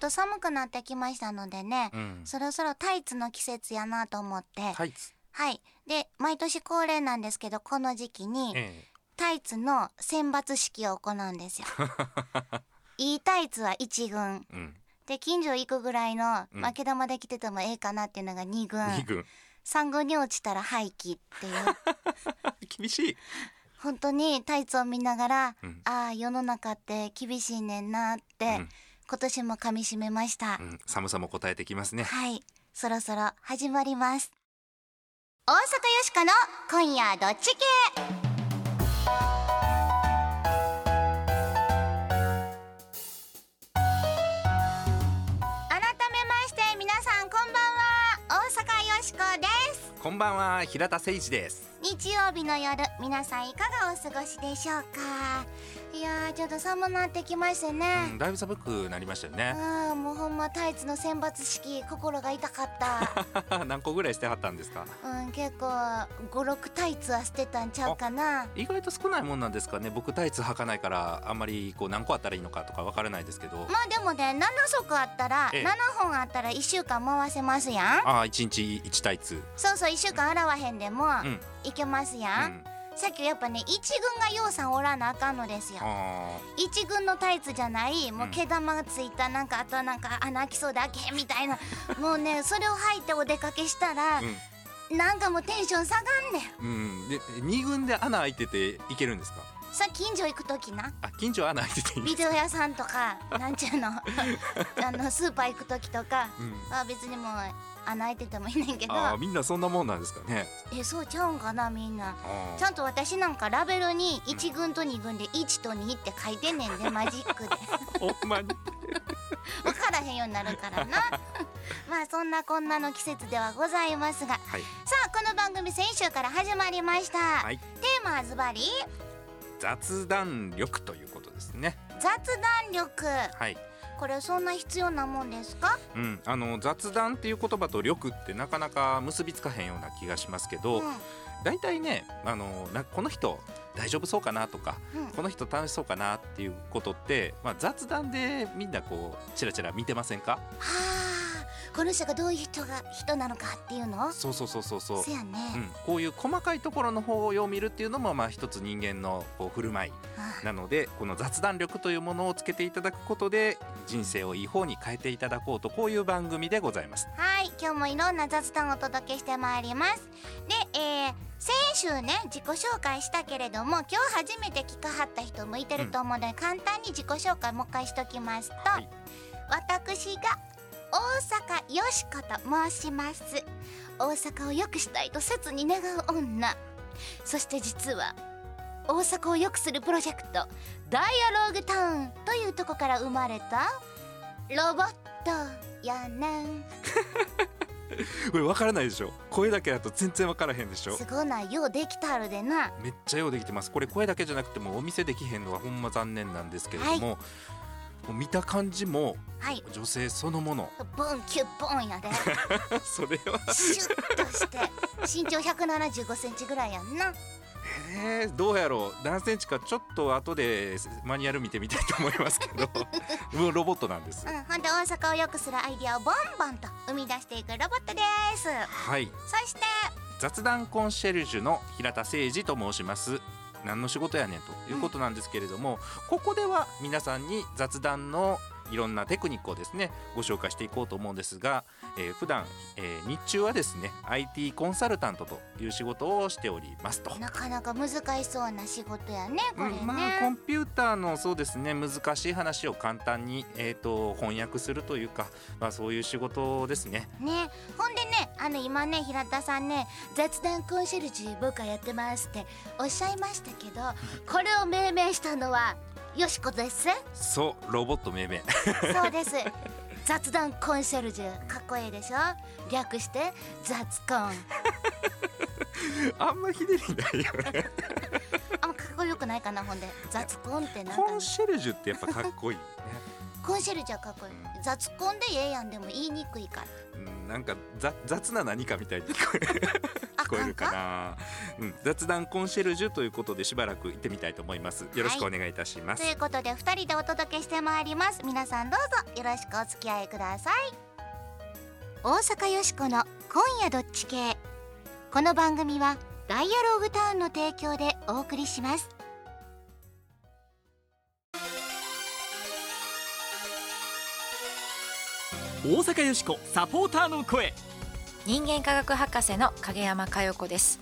と寒くなってきましたのでね、うんそろそろタイツの季節やなと思って、はい。で、毎年恒例なんですけど、この時期に、えタイツの選抜式を行うんですよ。いいタイツは1軍。えうんで、近所行くぐらいの、うん負け玉で着ててもええかなっていうのが2軍。二軍3軍に落ちたら廃棄っていう。厳しい本当にタイツを見ながら、うんああ、世の中って厳しいねんなって、うん今年も噛み締めました。うん寒さも答えてきますねはい。そろそろ始まります。大阪よしかの今夜どっち系？改めまして皆さんこんばんは大阪よしこですこんばんは平田誠一です日曜日の夜皆さんいかがお過ごしでしょうか？いやーちょっと寒なってきましてね、うんだいぶ寒くなりましたよね。ああもうほんまタイツの選抜式心が痛かった。何個ぐらいしてはったんですか？うん結構56タイツは捨てたんちゃうかな。意外と少ないもんなんですかね。僕タイツ履かないからあんまりこう何個あったらいいのかとかわからないですけど。まあでもね7足あったら、ええ。7本あったら1週間回せますやん。ああ一日一タイツ。そうそう1週間洗わへんでもうん。いけますうやん、んさっきやっぱね1軍がようさんおらなあかんのですよ。あ1軍のタイツじゃないもううん。毛玉がついたなんかあとなんか穴開きそうで開けみたいな。もうねそれを履いてお出かけしたらあ、うん。なんかもうテンション下がんねん。うん、で二軍で穴開いてていけるんですか？さ近所行く時な。あ近所穴開いててビデオ屋さんとかなんちゅうの。あのスーパー行く時とか。うん。あ別にもう穴開いててもいいねんけどあーみんなそんなもんなんですかねえそうちゃうんかなみんなあーちゃんと私なんかラベルに1軍と2軍で1と2って書いてんねんでマジックでほんまに分からへんようになるからなまあそんなこんなの季節ではございますがはいさあこの番組先週から始まりました、はいテーマはズバリ雑談力ということですね雑談力はいこれそんな必要なもんですか？うん、あの雑談っていう言葉と力ってなかなか結びつかへんような気がしますけど、うん。大体ねあのなこの人大丈夫そうかなとかうん。この人楽しそうかなっていうことって、まあ、雑談でみんなこうチラチラ見てませんか？はあこの人がどういう人が人なのかっていうの？そうそうそうそうそう。そ、やね、うん、こういう細かいところの方を見るっていうのもまあ一つ人間のこう振る舞いあなのでこの雑談力というものをつけていただくことで人生をいい方に変えていただこうとこういう番組でございます。はい今日もいろんな雑談をお届けしてまいります。で、えー先週ね自己紹介したけれども今日初めて聞かはった人もいてると思うので、簡単に自己紹介もう一回しときますと、はい。私が大阪よしこと申します。大阪を良くしたいと切に願う女。そして実は大阪を良くするプロジェクトダイアローグタウンというとこから生まれたロボットやねん。これ分からないでしょ？声だけだと全然分からへんでしょ？すごないようできたるでな。めっちゃようできてます。これ声だけじゃなくてもお店できへんのはほんま残念なんですけれども、もう見た感じもはい。女性そのもの。ボンキュッボンやで。それは。シュッとして身長175センチぐらいやんな。えー、どうやろう。何センチかちょっと後でマニュアル見てみたいと思いますけど。もうロボットなんです。うんほんで大阪を良くするアイディアをボンボンと生み出していくロボットです。はい。そして雑談コンシェルジュの平田誠二と申します何の仕事やねんということなんですけれども、ここでは皆さんに雑談のいろんなテクニックをですねご紹介していこうと思うんですが、えー普段、えー日中はですね IT コンサルタントという仕事をしておりますと。なかなか難しそうな仕事やねこれね、うんまあ、コンピューターのそうですね難しい話を簡単に、えー、と翻訳するというか、まあ、そういう仕事ですね。ねほんでねあの今ね平田さんね雑談コンシェルジュ僕はやってますっておっしゃいましたけど これを命名したのはよしこです。そうロボット命名。そうです。雑談コンシェルジュかっこいいでしょ？略して雑コン。あんまひねりないよね。あんまかっこよくないかなほんで。雑コンってなんかコンシェルジュってやっぱかっこいいね。コンシェルジかっこいい。雑コンでええやんでも言いにくいから。うんなんか雑雑な何かみたいに聞こえ あ聞こえるかな、うん、雑談コンシェルジュということでしばらく行ってみたいと思います。よろしくお願いいたします、ということで2人でお届けしてまいります。皆さんどうぞよろしくお付き合いください。大阪よしこの今夜どっち系。この番組はダイアローグタウンの提供でお送りします大阪よしこサポーターの声。人間科学博士の影山佳代子です。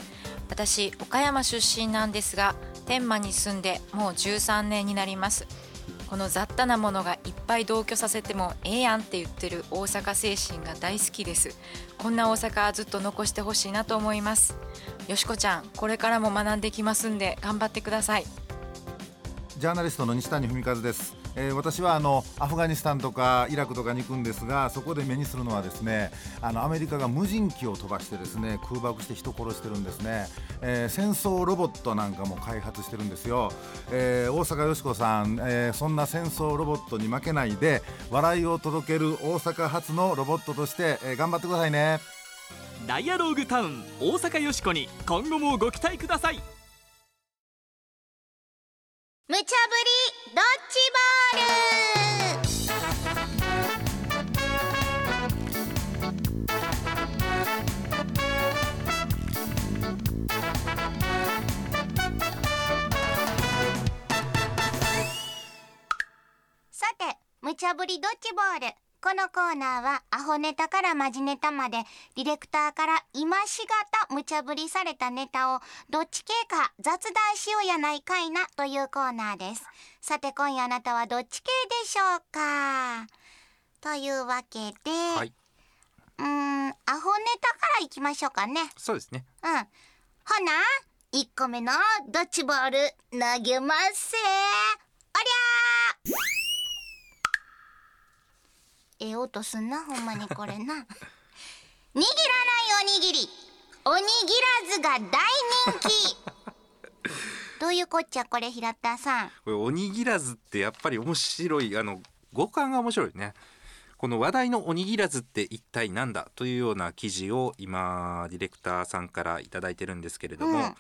私岡山出身なんですが天満に住んでもう13年になります。この雑多なものがいっぱい同居させてもええやんって言ってる大阪精神が大好きです。こんな大阪ずっと残してほしいなと思います。よしこちゃんこれからも学んできますんで頑張ってください。ジャーナリストの西谷文和です、えー私はあのアフガニスタンとかイラクとかに行くんですがそこで目にするのはですねあのアメリカが無人機を飛ばしてですね空爆して人殺してるんですね、えー戦争ロボットなんかも開発してるんですよ、えー大阪よしこさん、えそんな戦争ロボットに負けないで笑いを届ける大阪発のロボットとして、え頑張ってくださいね。ダイアローグタウン大阪よしこに今後もご期待ください。無茶ぶりドッジボール。さて無茶ぶりドッジボール。このコーナーはアホネタからマジネタまでディレクターから今しがた無茶ぶりされたネタをどっち系か雑談しようやないかいなというコーナーです。さて今夜あなたはどっち系でしょうかというわけで、はい。うーんアホネタからいきましょうかね。そうですね。うん。ほな1個目のドッジボール投げます。せおりゃーええ音すんな。ほんまにこれな。握らないおにぎり。おにぎらずが大人気。どういうこっちゃこれ平田さん？これおにぎらずってやっぱり面白い。あの五感が面白いね。この話題のおにぎらずって一体なんだというような記事を今ディレクターさんからいただいてるんですけれども、うん。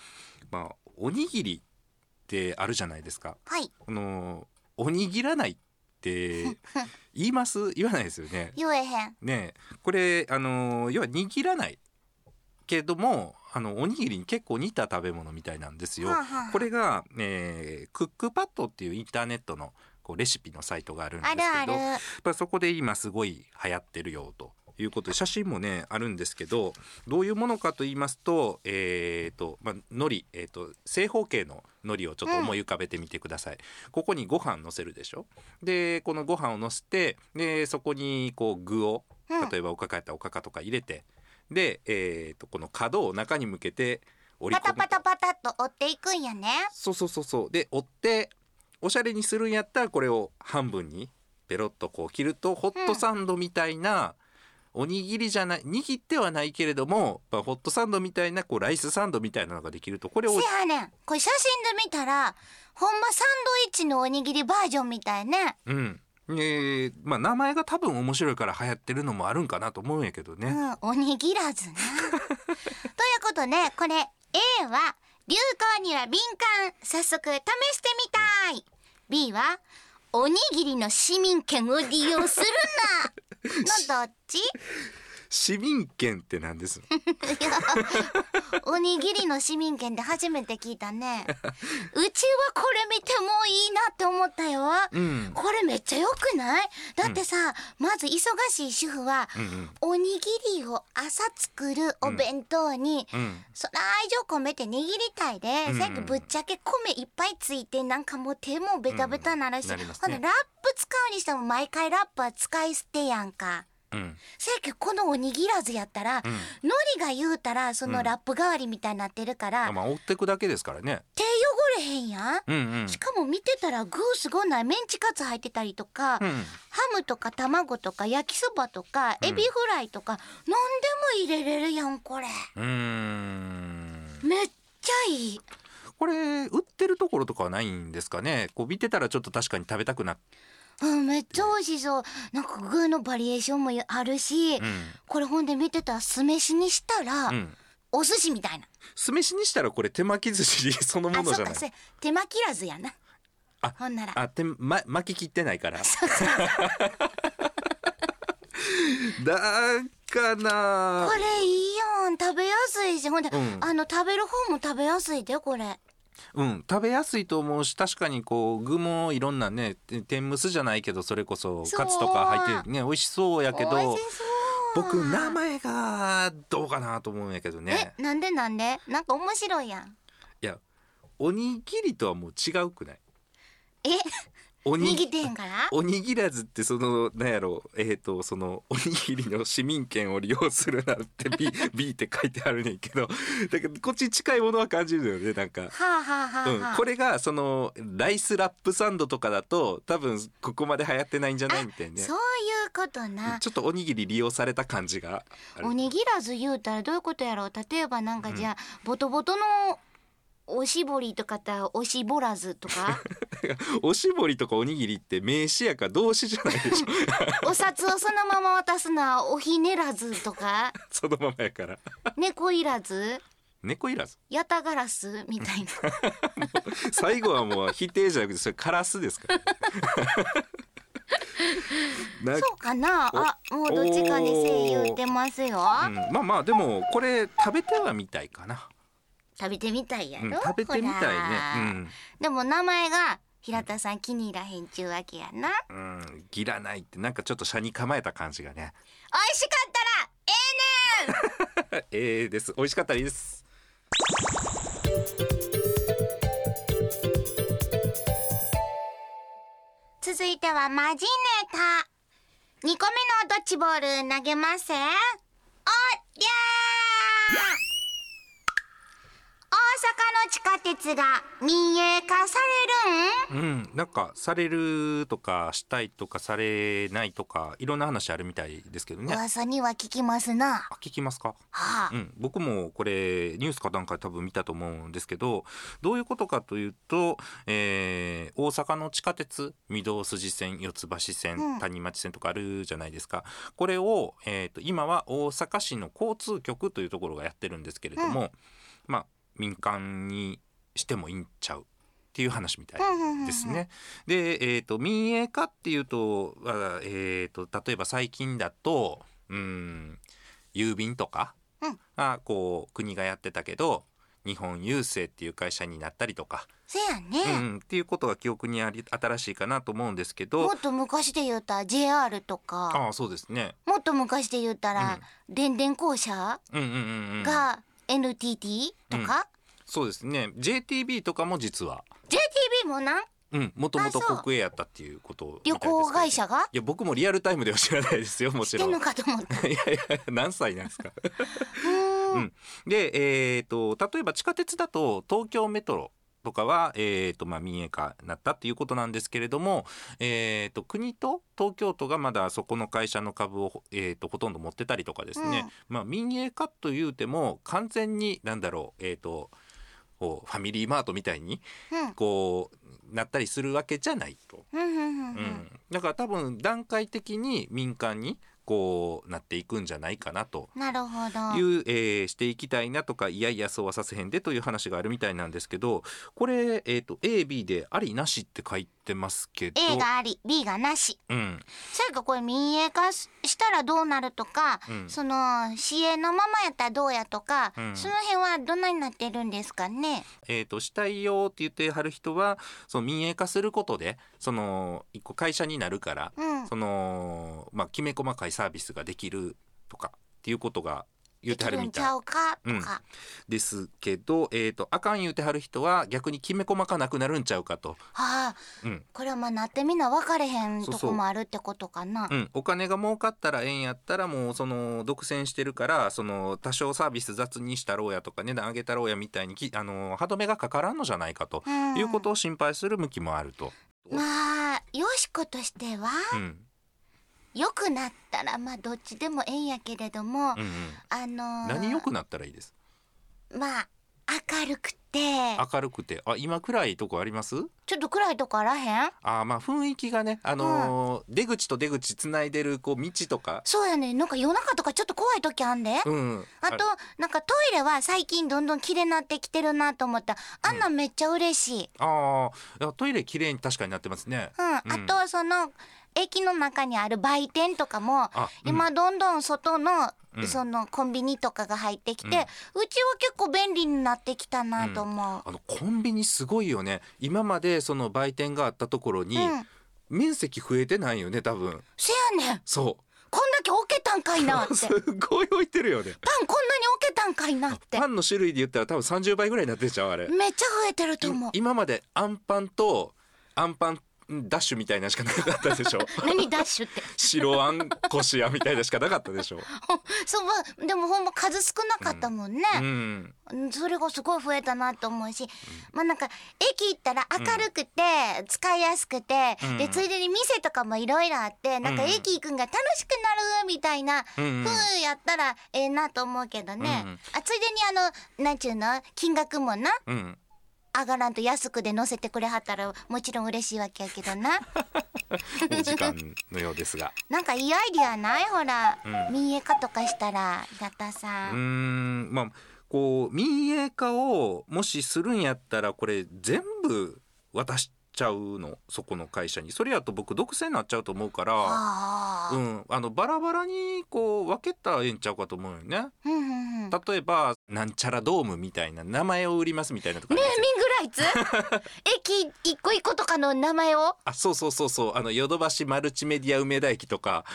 まあおにぎりってあるじゃないですか。はい。このおにぎらないって言います？言わないですよね。言えへん。ねえ。これあの要は握らないけどもあのおにぎりに結構似た食べ物みたいなんですよ。はあはあこれが、えークックパッドっていうインターネットのこうレシピのサイトがあるんですけどあるある。そこで今すごい流行ってるよということで写真もねあるんですけどどういうものかと言いますとえーとまあ海苔、えー、と正方形の海苔をちょっと思い浮かべてみてください、ここにご飯乗せるでしょ？でこのご飯を乗せてでそこにこう具をうん。例えばおかかやったらおかかとか入れてで、えー、とこの角を中に向けて折り込む。パタパタパタっと折っていくんやね。そうそうそうそう。で折っておしゃれにするんやったらこれを半分にペロッとこう切るとホットサンドみたいな、おにぎりじゃない握ってはないけれども、まあ、ホットサンドみたいなこうライスサンドみたいなのができると。これをせやねん。これ写真で見たらほんまサンドイッチのおにぎりバージョンみたいね。うん。えーまあ名前が多分面白いから流行ってるのもあるんかなと思うんやけどね、うんおにぎらずな。ということでこれ A は流行には敏感。早速試してみたい。B はおにぎりの市民権を利用するなのどっち？市民権ってなんです おにぎりの市民権で初めて聞いたね。うちはこれ見てもいいなって思ったよ、うん。これめっちゃ良くない？だってさ、まず忙しい主婦は、うんうん。おにぎりを朝作るお弁当に、うん。そら愛情込めて握りたいで、うんうんさっきぶっちゃけ米いっぱいついてなんかもう手もベタベタなるし、うん。ね。ほんでラップ使うにしても毎回ラップは使い捨てやんか。うん。せやけどこのおにぎらずやったら、うん。海苔が言うたらそのラップ代わりみたいになってるから、あまあ追ってくだけですからね。手汚れへんやん。うんうん。しかも見てたら具すごないメンチカツ入ってたりとか、うん。ハムとか卵とか焼きそばとかうん。エビフライとか、何でも入れれるやんこれ。うーん。めっちゃいい。これ売ってるところとかはないんですかね？こう見てたらちょっと確かに食べたくなっうんめっちゃ美味しそう。なんか具のバリエーションもあるし、うん。これほんで見てたら酢飯にしたら、うん。お寿司みたいな。酢飯にしたらこれ手巻き寿司そのもあのじゃない？手巻きらずやな。あほんなら。あ手、ま、巻き切ってないから。だかなこれいいやん。食べやすいし。ほんで、うん。あの食べる方も食べやすいでこれうん食べやすいと思うし確かにこう具もいろんなねて天むすじゃないけどそれこそカツとか入ってね美味しそうやけど僕名前がどうかなと思うんやけどね。えなんでなんで？なんか面白いやん。いやおにぎりとはもう違うくない？えおに握ってへんから？おにぎらずってそのなんやろ？えっ、とそのおにぎりの市民権を利用するなって B, B って書いてあるねんけど。だけどこっちに近いものは感じるのよねなんか。はあはあはあ、これがそのライスラップサンドとかだと多分ここまで流行ってないんじゃないみたいなねそういうことな。ちょっとおにぎり利用された感じがおにぎらず言うたらどういうことやろ？う例えばなんかじゃあ、ボトボトのおしぼりとかたおしぼらずとか？おしぼりとかおにぎりって名詞やから動詞じゃないでしょ。お札をそのまま渡すのはおひねらずとか？そのままやから。猫いらず？猫いらず？ヤタガラスみたいな。最後はもう否定じゃなくてそれカラスですからそうかな？あもうどっちかにせい言うてますよ、うん。まあまあでもこれ食べてはみたいかな、食べてみたいやろ、うん、食べてみたいほらねでも名前が平田さん気に入らへんちゅうわけやな。うん、うん、ギラないってなんかちょっと車に構えた感じがね。美味しかったらえ ええです。美味しかったです。続いてはマジネタ。2個目のドッジボール投げますおりゃー！大阪の地下鉄が民営化されるん？うん。なんかされるとかしたいとかされないとかいろんな話あるみたいですけどね。噂には聞きますな。あ聞きますか？はあ、うん、僕もこれニュースかなんか多分見たと思うんですけどどういうことかというと、えー大阪の地下鉄御堂筋線四ツ橋線、うん。谷町線とかあるじゃないですか。これを、えー、と今は大阪市の交通局というところがやってるんですけれども、まあ民間にしてもいいんちゃうっていう話みたいですね。で、えー、と民営化っていうと,、あえー、と例えば最近だとうん郵便とかうん。がこう国がやってたけど日本郵政っていう会社になったりとか、せやね、うん、っていうことが記憶にあり新しいかなと思うんですけど。もっと昔で言うたら JR とか。ああそうですね。もっと昔で言うたら、電電公社うんうんうんうん、が NTT とか、そうですね。JTB とかも実は。JTB もなうん。もともと国営やったっていうこと旅行会社が？いや僕もリアルタイムでは知らないですよもちろん。してんのかと思った。いやいや何歳なんですか。うーん。うん。で、えー、と例えば地下鉄だと東京メトロとかは、えーとまあ、民営化になったっていうことなんですけれども、えー、と国と東京都がまだそこの会社の株を、えー、とほとんど持ってたりとかですね、まあ、民営化というても完全に何だろう、えー、とこうファミリーマートみたいにうん。こうなったりするわけじゃないと。うんうんうんううんん、だから多分段階的に民間にこうなっていくんじゃないかなと。なるほど。いう、えーしていきたいなとかいやいやそうはさせへんでという話があるみたいなんですけどこれ、えー、と AB でありなしって書いてますけど。A があり B がなし。うん。それかこれ民営化ししたらどうなるとか、うん。その市営のままやったらどうやとか、うん。その辺はどんなになってるんですかね。えー、としたいよって言ってはる人はその民営化することでその一個会社になるから、うん。そのまあ、きめ細かいサービスができるとかっていうことが言ってはるみたい。うかとか、ですけど、えー、とあかん言うてはる人は逆にきめ細かなくなるんちゃうかと。はあうん。これはまあなってみんな分かれへんとこもあるってことかな。うん、お金が儲かったらええんやったらもうその独占してるからその多少サービス雑にしたろうやとか値段上げたろうやみたいにきあの歯止めがかからんのじゃないかと。うん。いうことを心配する向きもあると。まあよしことしては、うん良くなったらまあどっちでもええんやけれども、うんうん、あのー何良くなったらいいです？まあ明るくて。て明るくて。あ今暗いとこあります？ちょっと暗いとこあらへん？あーまあ雰囲気がねあのー出口と出口つないでるこう道とか。そうやねなんか夜中とかちょっと怖い時あんで、うんあとなんかトイレは最近どんどん綺麗になってきてるなと思った。あんなんめっちゃ嬉しい、あー。いやトイレ綺麗に確かになってますね。うん。あとその駅の中にある売店とかも今どんどん外の、うん。そのコンビニとかが入ってきて、うちは結構便利になってきたなと思う。あのコンビニすごいよね。今までその売店があったところに、うん。面積増えてないよね多分。せやねん。そこんだけ置けたんかいなって。う すごい置いてるよね。パンこんなに置けたんかいなって。パンの種類で言ったら多分30倍ぐらいになってんちゃうあれ。めっちゃ増えてると思う。い今までアンパンとアンパンダッシュみたいなのしかなかったでしょ。何ダッシュって。白あんこしあんみたいなのしかなかったでしょ。そうまあでもほんま数少なかったもんね、うん。うんそれがすごい増えたなと思うし、まあなんか駅行ったら明るくて使いやすくて、うん。でついでに店とかもいろいろあってなんかうん駅行くんが楽しくなるみたいなうん。風やったらええなと思うけどね、うん。あついでにあのなんちゅうの？金額もな。うん上がらんと安くで乗せてくれはったらもちろん嬉しいわけやけどな。お時間のようですが。なんかいいアイディアないほら、うん。民営化とかしたら平田うさーん、んまあこう民営化をもしするんやったらこれ全部渡しちゃうのそこの会社に。それやと僕独占になっちゃうと思うから、うん、あのバラバラにこう分けたらええんちゃうかと思うよね。うんうんうん。ね例えばなんちゃらドームみたいな名前を売りますみたいなとかあえりますよミングライツ？駅一個一個とかの名前を？あそうそうそうそう。あのヨドバシマルチメディア梅田駅とか。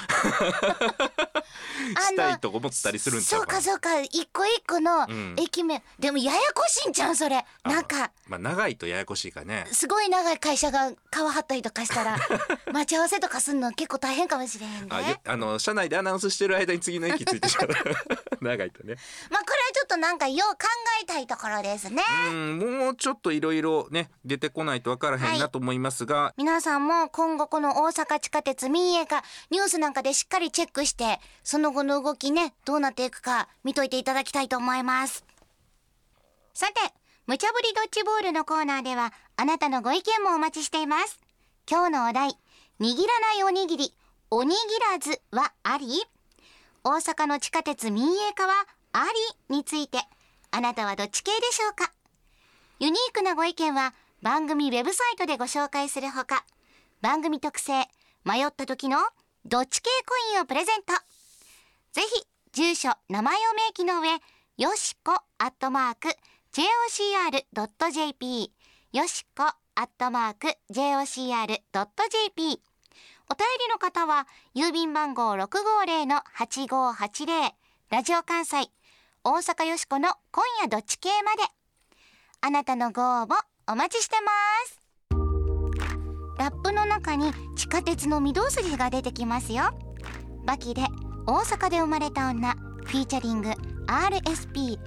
したいと思ったりするんちゃそううかそうか一個一個のうん。駅名、でもややこしいんじゃんそれ。あなんかまあ長いとややこしいからね。すごい長い会社が川張ったりとかしたら 待ち合わせとかするの結構大変かもしれへんで、あよあの車内でアナウンスしてる間に次の駅着いてしまう。長いとね。まあこれはちょっとなんかよう考えたいところですね。うんもうちょっといろいろね出てこないとわからへんなと思いますが、皆さんも今後この大阪地下鉄民営化ニュースなんかでしっかりチェックしてその後の動きねどうなっていくか見といていただきたいと思います。さて無茶ぶりドッジボールのコーナーではあなたのご意見もお待ちしています。今日のお題握らないおにぎりおにぎらずはあり？大阪の地下鉄民営化はありについて。あなたはどっち系でしょうか？ユニークなご意見は番組ウェブサイトでご紹介するほか番組特製迷った時のどっち系コインをプレゼント。ぜひ住所名前を明記の上よしこアットマーク jocr.jp よしこアットマーク jocr.jp お便りの方は郵便番号650-8580ラジオ関西大阪よしこの今夜どっち系まで。あなたのご応募お待ちしてます。ラップの中に地下鉄の御堂筋が出てきますよ。バキで大阪で生まれた女フィーチャリング RSPI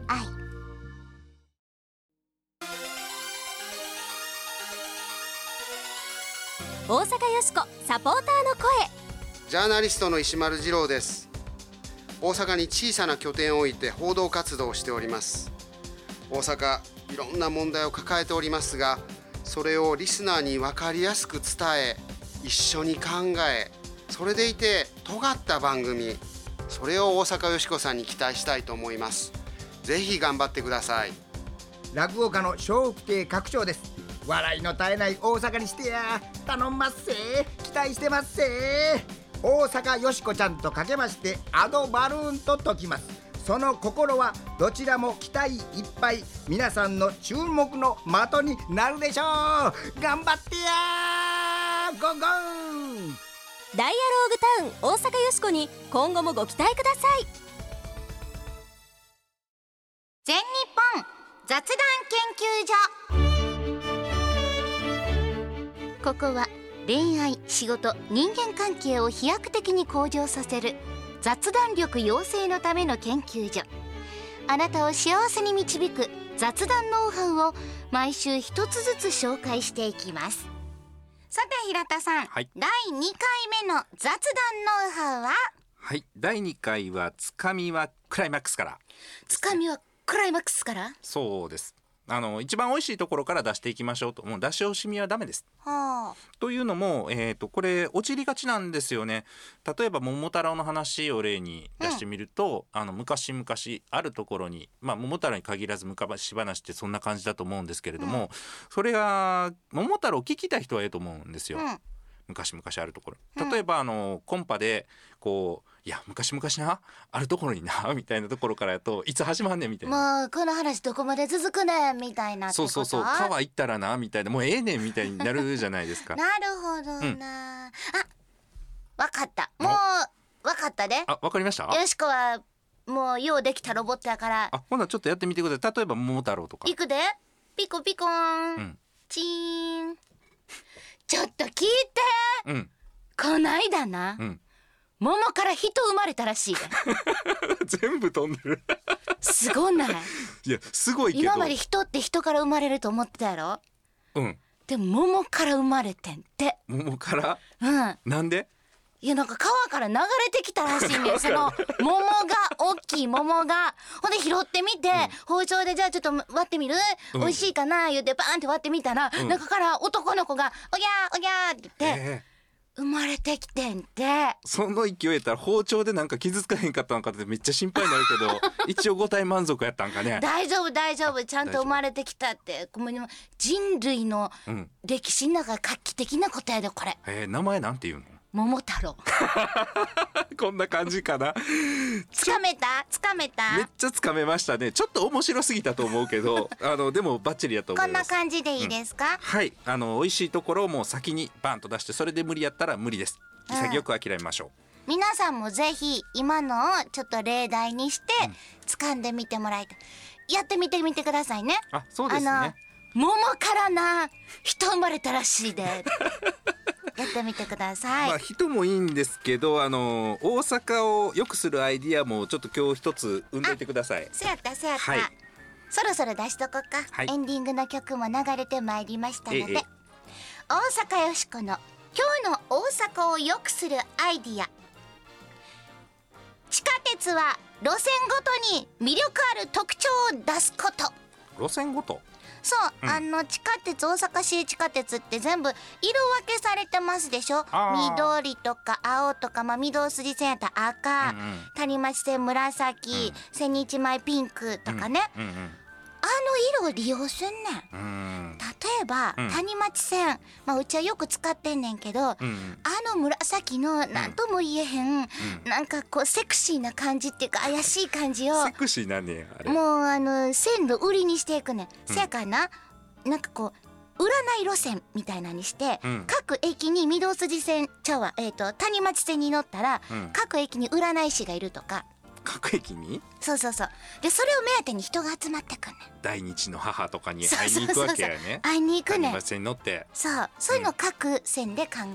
大阪よしこサポーターの声。ジャーナリストの石丸次郎です。大阪に小さな拠点を置いて報道活動をしております。大阪いろんな問題を抱えておりますがそれをリスナーに分かりやすく伝え一緒に考えそれでいて尖った番組それを大阪よしこさんに期待したいと思います。ぜひ頑張ってください。落語家の笑福亭拡張です。笑いの絶えない大阪にしてや頼んますせ。期待してますせ。大阪よしこちゃんとかけましてアドバルーンと解きます。その心はどちらも期待いっぱい。皆さんの注目の的になるでしょう。頑張ってやゴーゴーダイアローグタウン大阪よしこに今後もご期待ください。全日本雑談研究所。ここは恋愛仕事人間関係を飛躍的に向上させる雑談力養成のための研究所。あなたを幸せに導く雑談ノウハウを毎週一つずつ紹介していきます。さて平田さん、はい。第2回目の雑談ノウハウは？はい。第2回はつかみはクライマックスからつかみはクライマックスから？そうですあの一番美味しいところから出していきましょうと。もう出し惜しみはダメです。はというのも、えー、とこれ落ちりがちなんですよね。例えば桃太郎の話を例に出してみると、あの昔々あるところに、まあ、桃太郎に限らず昔話ってそんな感じだと思うんですけれども、それが桃太郎を聞きたい人はええと思うんですよ。うん。昔々あるところ。うん。例えばあのコンパでこう「いや昔々なあるところにな」みたいなところからやと「いつ始まんねん」みたいな。もうこの話どこまで続くねんみたいなそうそうそう。川行ったらなみたいな。もうええねんみたいになるじゃないですか。なるほどな、あわかった。もう。わかったで。あわかりました？よしこはもうようできたロボットやから。あほなちょっとやってみてください。例えば桃太郎とか。いくで。ピコピコーン、うん。チーン。ちょっと聞いて。うん。こないだな、うん桃から人生まれたらしいで。全部飛んでる。すごない？いやすごいけど。今まで人って人から生まれると思ってたやろ？うん。でも桃から生まれてんって。桃から？うん。なんで？いやなんか川から流れてきたらしいね その桃が大きい桃が。ほんで拾ってみて、包丁でじゃあちょっと割ってみる、うん。美味しいかな？言ってバーンって割ってみたら、うん。中から男の子が「おぎゃーおぎゃー」って言って、ええ生まれてきてんて。その勢いやったら包丁でなんか傷つかへんかったのかってめっちゃ心配になるけど 一応五体満足やったんかね。大丈夫大丈夫。ちゃんと生まれてきたって。ごめん人類のうん。歴史の中で画期的なことやでこれ。えー、名前なんていうの？桃太郎。こんな感じかな。つかめた？つかめた？めっちゃつかめましたね。ちょっと面白すぎたと思うけど あのでもバッチリやと思こんないます感じでいいですか、はい。あの美味しいところをもう先にバンと出してそれで無理やったら無理です。潔く諦めましょう、皆さんもぜひ今のをちょっと例題にして掴ん。でみてもらいたい。やってみてみてくださいね。あそうですね桃からな人生まれたらしいで。やってみてください、まあ人もいいんですけどあの大阪を良くするアイディアもちょっと今日一つ生んでいてください。そやったそやった、はい。そろそろ出しとこうか、はい。エンディングの曲も流れてまいりましたので、ええ。大阪よしこの今日の大阪を良くするアイディア。地下鉄は路線ごとに魅力ある特徴を出すこと。路線ごと？そう、うん。あの地下鉄大阪市地下鉄って全部色分けされてますでしょ？緑とか青とか、まあ、御堂筋線やったら赤、うんうん。谷町線紫、うん。千日前ピンクとかね、うんうんあの色を利用すんねん。うん。うん例えば、うん。谷町線、まあ、うちはよく使ってんねんけど、あうんうん。の紫の何とも言えへん、なんかこうセクシーな感じっていうか怪しい感じをセクシーなんねやあれ。もうあの線路売りにしていくねん、うん。せやからななんかこう占い路線みたいなのにして、うん。各駅に御堂筋線ちゃうわ、えー、と谷町線に乗ったら、うん。各駅に占い師がいるとか各駅に？そうそうそう。でそれを目当てに人が集まってくんねん。大日の母とかに会いに行くわけやね。会いに行くねん。谷町線に乗って？そう。そういうのを各線で考える、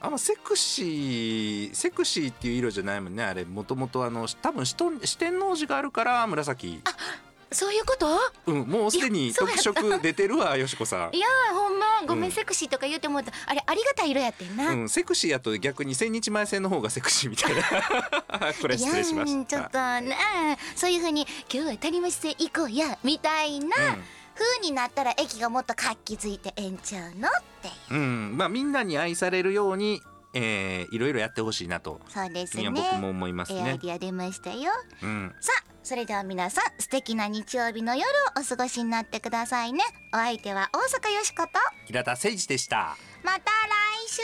あんまセクシーセクシーっていう色じゃないもんねあれ。もともとあの多分四天四天王寺があるから紫そういうこと？うんもうすでに特色出てるわよしこさん。いやーほんま。ごめん、うん。セクシーとか言うてもうた。あれありがたい色やってんな、うん、セクシーやと逆に千日前線の方がセクシーみたいな。これ失礼しましーちょっとたなあそういう風に今日は谷町線行こうやみたいな風になったら駅がもっと活気づいてええんちゃうの？ってうん、まあみんなに愛されるように、えー、いろいろやってほしいなとそうですね。僕も思いますね。ええアイディア出ましたよ。うん。さあそれでは皆さん素敵な日曜日の夜をお過ごしになってくださいね。お相手は大阪よしこと。平田誠二でした。また来週。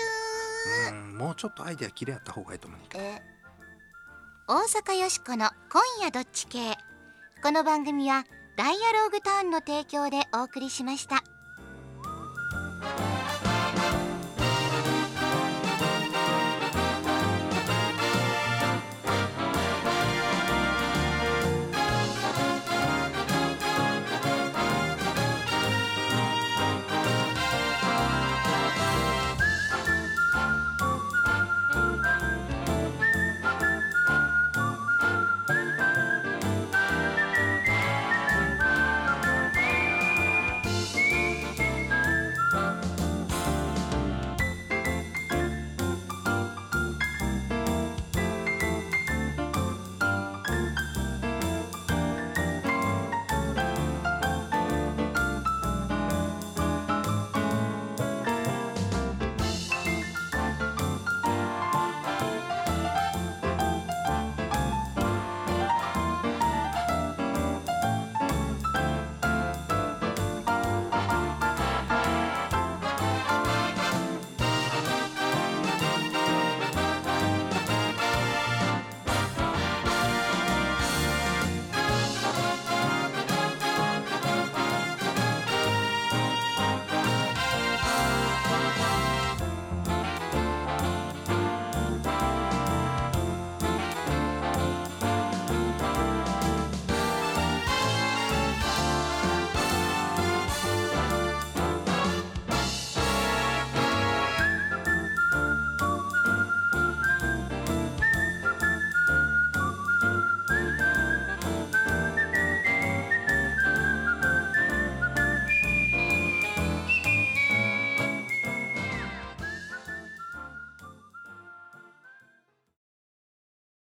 うんもうちょっとアイデア綺麗やった方がいいと思うえ大阪よしこの今夜どっち系。この番組はダイアローグターンの提供でお送りしました。